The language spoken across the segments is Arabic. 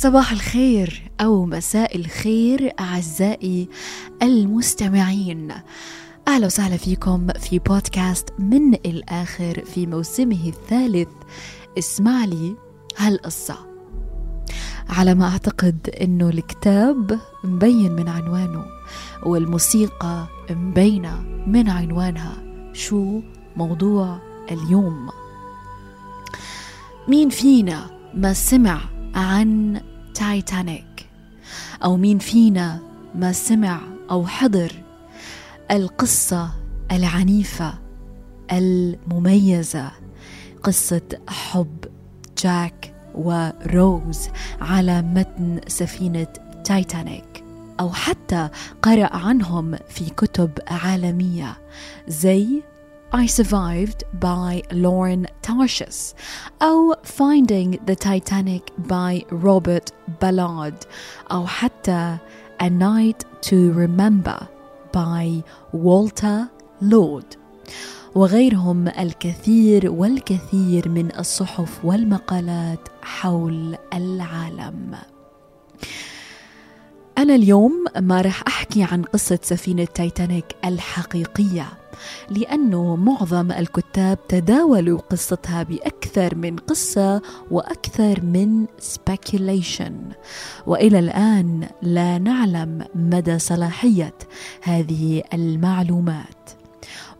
صباح الخير أو مساء الخير أعزائي المستمعين. أهلا وسهلا فيكم في بودكاست من الآخر في موسمه الثالث. اسمع لي هالقصة. على ما أعتقد إنه الكتاب مبين من عنوانه والموسيقى مبينة من عنوانها. شو موضوع اليوم؟ مين فينا ما سمع عن تايتانيك أو مين فينا ما سمع أو حضر القصة العنيفة المميزة قصة حب جاك وروز على متن سفينة تايتانيك أو حتى قرأ عنهم في كتب عالمية زي I Survived by Lauren Tarshish أو Finding the Titanic by Robert Ballard. أو حتى A Night to Remember by Walter Lord. وغيرهم الكثير والكثير من الصحف والمقالات حول العالم. أنا اليوم ما رح أحكي عن قصة سفينة تايتانيك الحقيقية. لأنه معظم الكتاب تداولوا قصتها بأكثر من قصة وأكثر من speculation. وإلى الآن لا نعلم مدى صلاحية هذه المعلومات.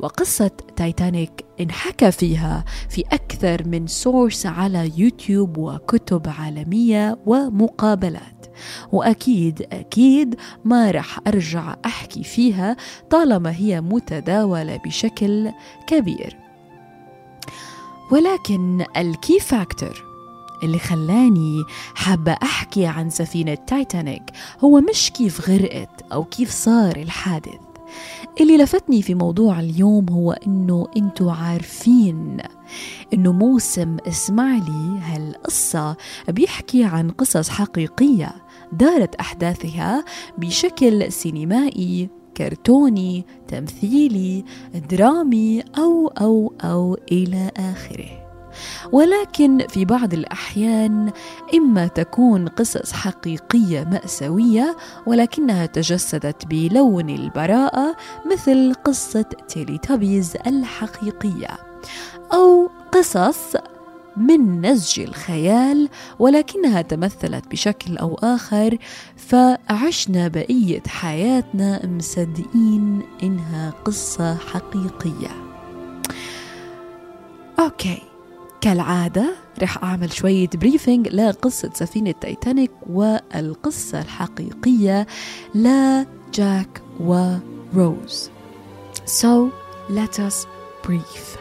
وقصة تايتانيك انحكى فيها في أكثر من source على يوتيوب وكتب عالمية ومقابلات. وأكيد أكيد ما رح أرجع أحكي فيها طالما هي متداولة بشكل كبير. ولكن ال key factor اللي خلاني حابة أحكي عن سفينة تايتانيك هو مش كيف غرقت أو كيف صار الحادث. اللي لفتني في موضوع اليوم هو إنه أنتوا عارفين إنه موسم اسمع لي هالقصة بيحكي عن قصص حقيقية دارت أحداثها بشكل سينمائي كرتوني تمثيلي درامي أو أو أو إلى آخره. ولكن في بعض الأحيان إما تكون قصص حقيقية مأساوية ولكنها تجسدت بلون البراءة مثل قصة تيليتابيز الحقيقية أو قصص من نسج الخيال ولكنها تمثلت بشكل أو آخر فعشنا بقية حياتنا مصدقين إنها قصة حقيقية. Okay. كالعادة رح أعمل شوية briefing لقصة سفينة تايتانيك والقصة الحقيقية لجاك وروز So let us brief.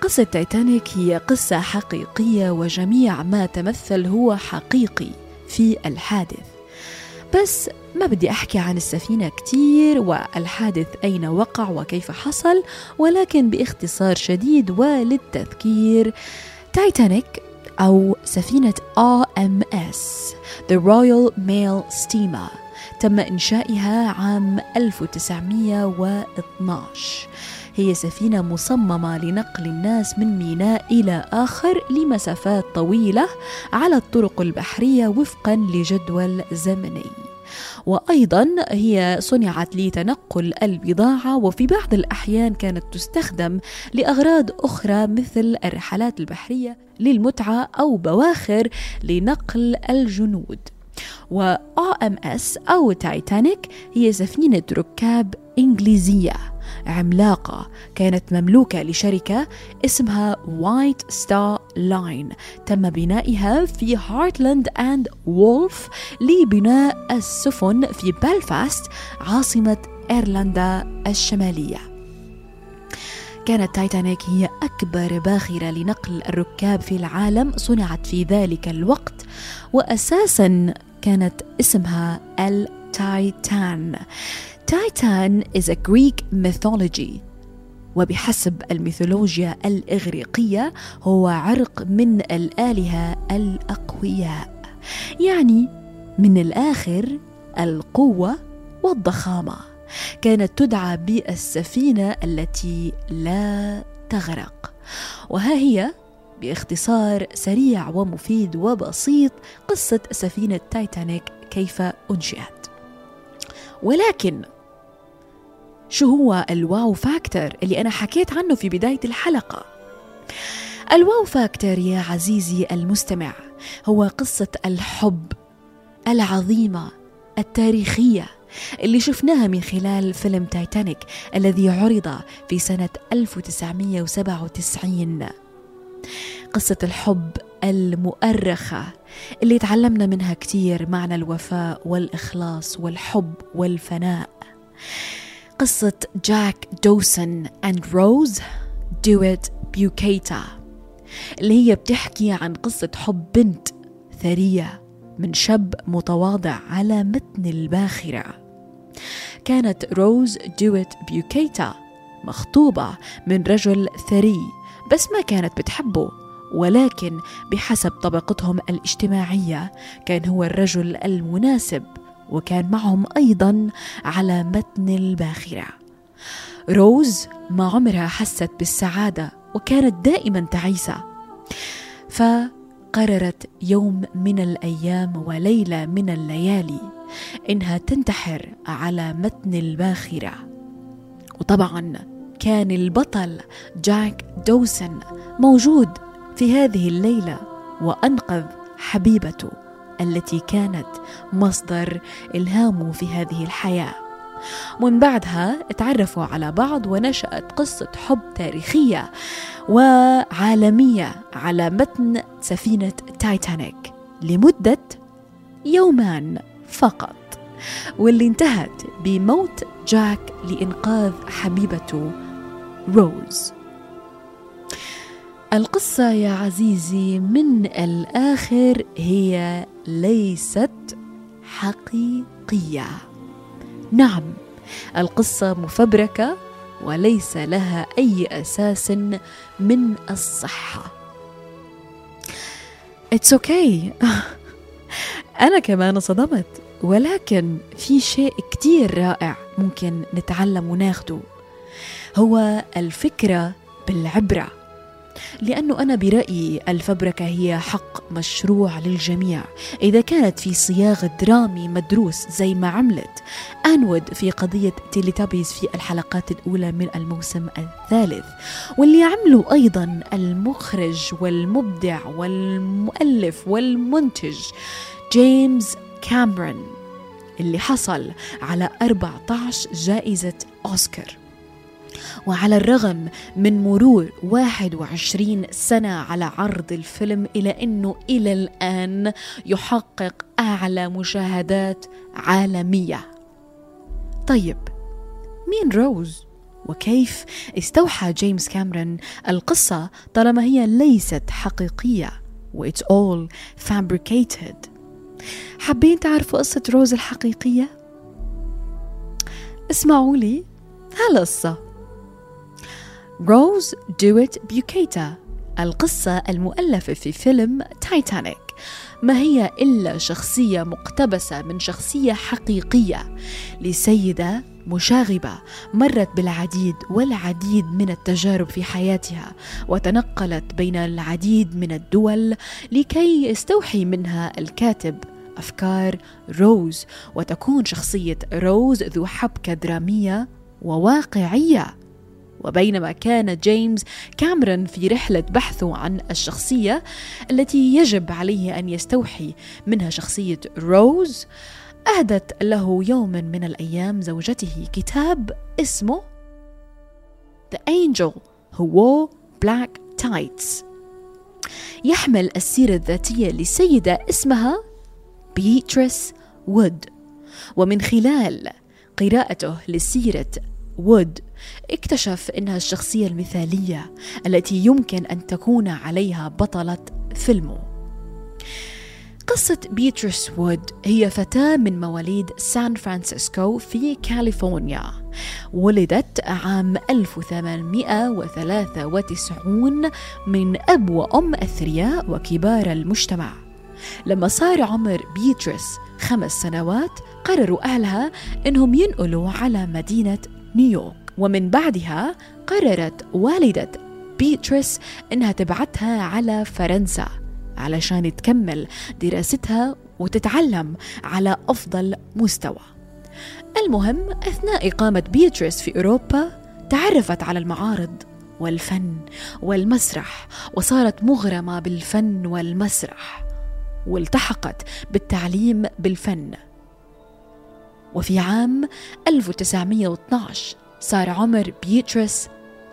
قصة تايتانيك هي قصة حقيقية وجميع ما تمثل هو حقيقي في الحادث. بس ما بدي أحكي عن السفينة كتير والحادث أين وقع وكيف حصل ولكن باختصار شديد وللتذكير تايتانيك أو سفينة RMS The Royal Mail Steamer تم إنشائها عام 1912 هي سفينة مصممة لنقل الناس من ميناء إلى آخر لمسافات طويلة على الطرق البحرية وفقا لجدول زمني. وأيضا هي صنعت لتنقل البضاعة وفي بعض الأحيان كانت تستخدم لأغراض أخرى مثل الرحلات البحرية للمتعة أو بواخر لنقل الجنود. و RMS أو تايتانيك هي سفينة ركاب إنجليزية عملاقة كانت مملوكة لشركة اسمها White Star Line تم بنائها في Harland and Wolff لبناء السفن في بلفاست عاصمة إيرلندا الشمالية. كانت تايتانيك هي أكبر باخرة لنقل الركاب في العالم صنعت في ذلك الوقت وأساسا كانت اسمها التايتان تايتان is a Greek mythology. وبحسب الميثولوجيا الإغريقية هو عرق من الآلهة الأقوياء. يعني من الآخر القوة والضخامة كانت تدعى بالسفينة التي لا تغرق. وها هي؟ باختصار سريع ومفيد وبسيط قصة سفينة تايتانيك كيف أنشئت. ولكن شو هو ال wow factor اللي أنا حكيت عنه في بداية الحلقة؟ ال wow factor يا عزيزي المستمع هو قصة الحب العظيمة التاريخية اللي شفناها من خلال فيلم تايتانيك الذي عرض في سنة 1997 قصة الحب المؤرخة اللي تعلمنا منها كتير معنى الوفاء والإخلاص والحب والفناء. قصة جاك دوسن أند روز دويت بيوكيتا اللي هي بتحكي عن قصة حب بنت ثرية من شاب متواضع على متن الباخرة. كانت روز ديويت بيوكيتر مخطوبة من رجل ثري بس ما كانت بتحبه ولكن بحسب طبقتهم الاجتماعية كان هو الرجل المناسب وكان معهم أيضا على متن الباخرة. روز ما عمرها حست بالسعادة وكانت دائما تعيسة. فقررت يوم من الأيام وليلة من الليالي إنها تنتحر على متن الباخرة. وطبعا كان البطل جاك دوسن موجود في هذه الليلة وأنقذ حبيبته. التي كانت مصدر إلهامه في هذه الحياة. من بعدها تعرفوا على بعض ونشأت قصة حب تاريخية وعالمية على متن سفينة تايتانيك لمدة يومان فقط واللي انتهت بموت جاك لإنقاذ حبيبته روز. القصة يا عزيزي من الآخر هي ليست حقيقية. نعم القصة مفبركة وليس لها أي أساس من الصحة. It's okay. أنا كمان صدمت ولكن في شيء كتير رائع ممكن نتعلم وناخده. هو الفكرة بالعبرة. لأنه أنا برأيي الفبركة هي حق مشروع للجميع. إذا كانت في سياق درامي مدروس زي ما عملت أنود في قضية تيليتابيز في الحلقات الأولى من الموسم الثالث واللي عملوا أيضا المخرج والمبدع والمؤلف والمنتج جيمس كاميرون اللي حصل على 14 جائزة أوسكار. وعلى الرغم من مرور 21 سنة على عرض الفيلم إلى أنه إلى الآن يحقق أعلى مشاهدات عالمية طيب مين روز؟ وكيف استوحى جيمس كاميرون القصة طالما هي ليست حقيقية و it's all fabricated حابين تعرفوا قصة روز الحقيقية؟ اسمعوا لي هالقصة روز دويت بيوكيتا القصة المؤلفة في فيلم تايتانيك ما هي إلا شخصية مقتبسة من شخصية حقيقية؟ لسيدة مشاغبة مرت بالعديد والعديد من التجارب في حياتها وتنقلت بين العديد من الدول لكي يستوحي منها الكاتب أفكار روز وتكون شخصية روز ذو حبكة درامية وواقعية. وبينما كان جيمس كاميرون في رحلة بحثه عن الشخصية التي يجب عليه أن يستوحي منها شخصية روز أهدت له يوما من الأيام زوجته كتاب اسمه The Angel Who Wore Black Tights. يحمل السيرة الذاتية لسيدة اسمها بيتريس وود. ومن خلال قراءته لسيرة وود اكتشف إنها الشخصية المثالية التي يمكن أن تكون عليها بطلة فيلمه. قصة بيتريس وود هي فتاة من مواليد سان فرانسيسكو في كاليفورنيا. ولدت عام 1893 من أب وأم أثرياء وكبار المجتمع. لما صار عمر بيتريس خمس سنوات قرروا أهلها أنهم ينقلوا على مدينة نيويورك. ومن بعدها قررت والدة بيتريس إنها تبعتها على فرنسا علشان تكمل دراستها وتتعلم على أفضل مستوى. المهم أثناء إقامة بيتريس في أوروبا تعرفت على المعارض والفن والمسرح وصارت مغرمة بالفن والمسرح والتحقت بالتعليم بالفن. وفي عام 1912 صار عمر بيتريس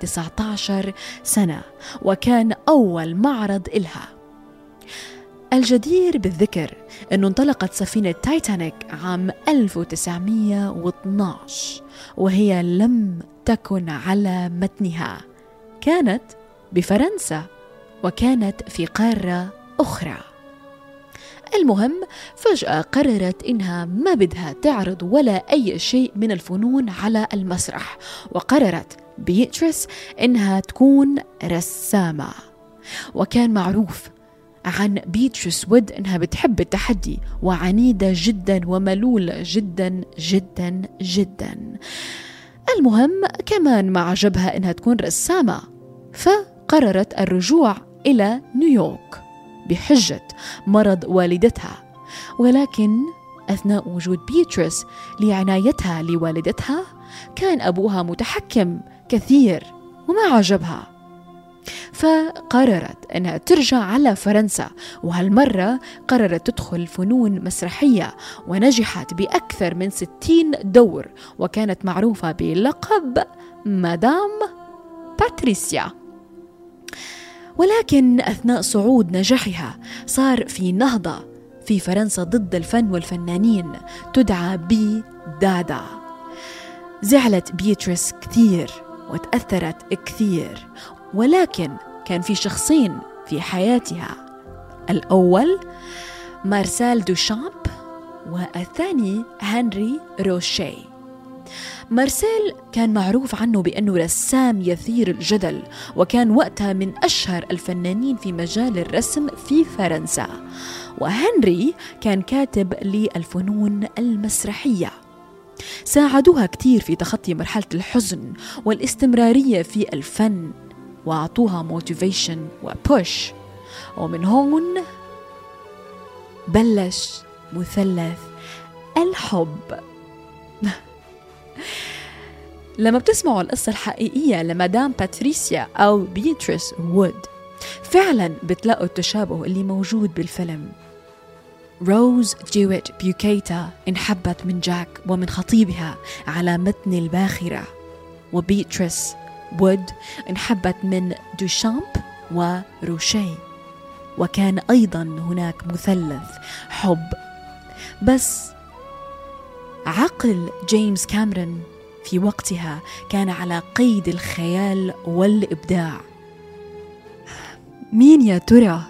19 سنة وكان أول معرض إلها. الجدير بالذكر أنه انطلقت سفينة تايتانيك عام 1912 وهي لم تكن على متنها. كانت بفرنسا وكانت في قارة أخرى. المهم فجأة قررت إنها ما بدها تعرض ولا أي شيء من الفنون على المسرح وقررت بيتريس إنها تكون رسامة. وكان معروف عن بيتريس وود إنها بتحب التحدي وعنيدة جدا وملولة جدا جدا جدا. المهم كمان ما عجبها إنها تكون رسامة فقررت الرجوع إلى نيويورك. بحجة مرض والدتها. ولكن أثناء وجود بيتريس لعنايتها لوالدتها كان أبوها متحكم كثير وما عجبها. فقررت أنها ترجع على فرنسا وهالمرة قررت تدخل فنون مسرحية ونجحت بأكثر من ستين دور وكانت معروفة بلقب مدام باتريسيا. ولكن أثناء صعود نجاحها صار في نهضة في فرنسا ضد الفن والفنانين تدعى بي دادا. زعلت بيتريس كثير وتأثرت كثير ولكن كان في شخصين في حياتها. الأول مارسيل دوشامب والثاني هنري روشي. مارسيل كان معروف عنه بأنه رسام يثير الجدل وكان وقتها من أشهر الفنانين في مجال الرسم في فرنسا. وهنري كان كاتب للفنون المسرحية. ساعدوها كثير في تخطي مرحلة الحزن والاستمرارية في الفن وأعطوها موتيفيشن وبوش ومن هون بلش مثلث الحب. لما بتسمعوا القصة الحقيقية لمدام باتريسيا أو بيتريس وود فعلا بتلاقوا التشابه اللي موجود بالفيلم. روز دويت بيوكيتا انحبت من جاك ومن خطيبها على متن الباخرة وبيتريس وود انحبت من دوشامب وروشي وكان أيضا هناك مثلث حب. بس عقل جيمس كاميرون في وقتها كان على قيد الخيال والإبداع. مين يا ترى؟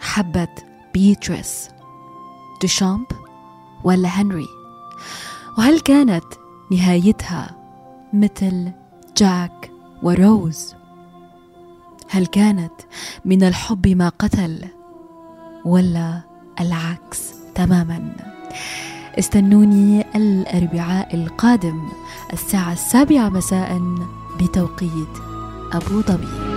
حبت بيتريس. دوشامب ولا هنري؟ وهل كانت نهايتها مثل جاك وروز؟ هل كانت من الحب ما قتل ولا العكس تماما؟ استنوني الأربعاء القادم الساعة السابعة مساء بتوقيت أبو ظبي.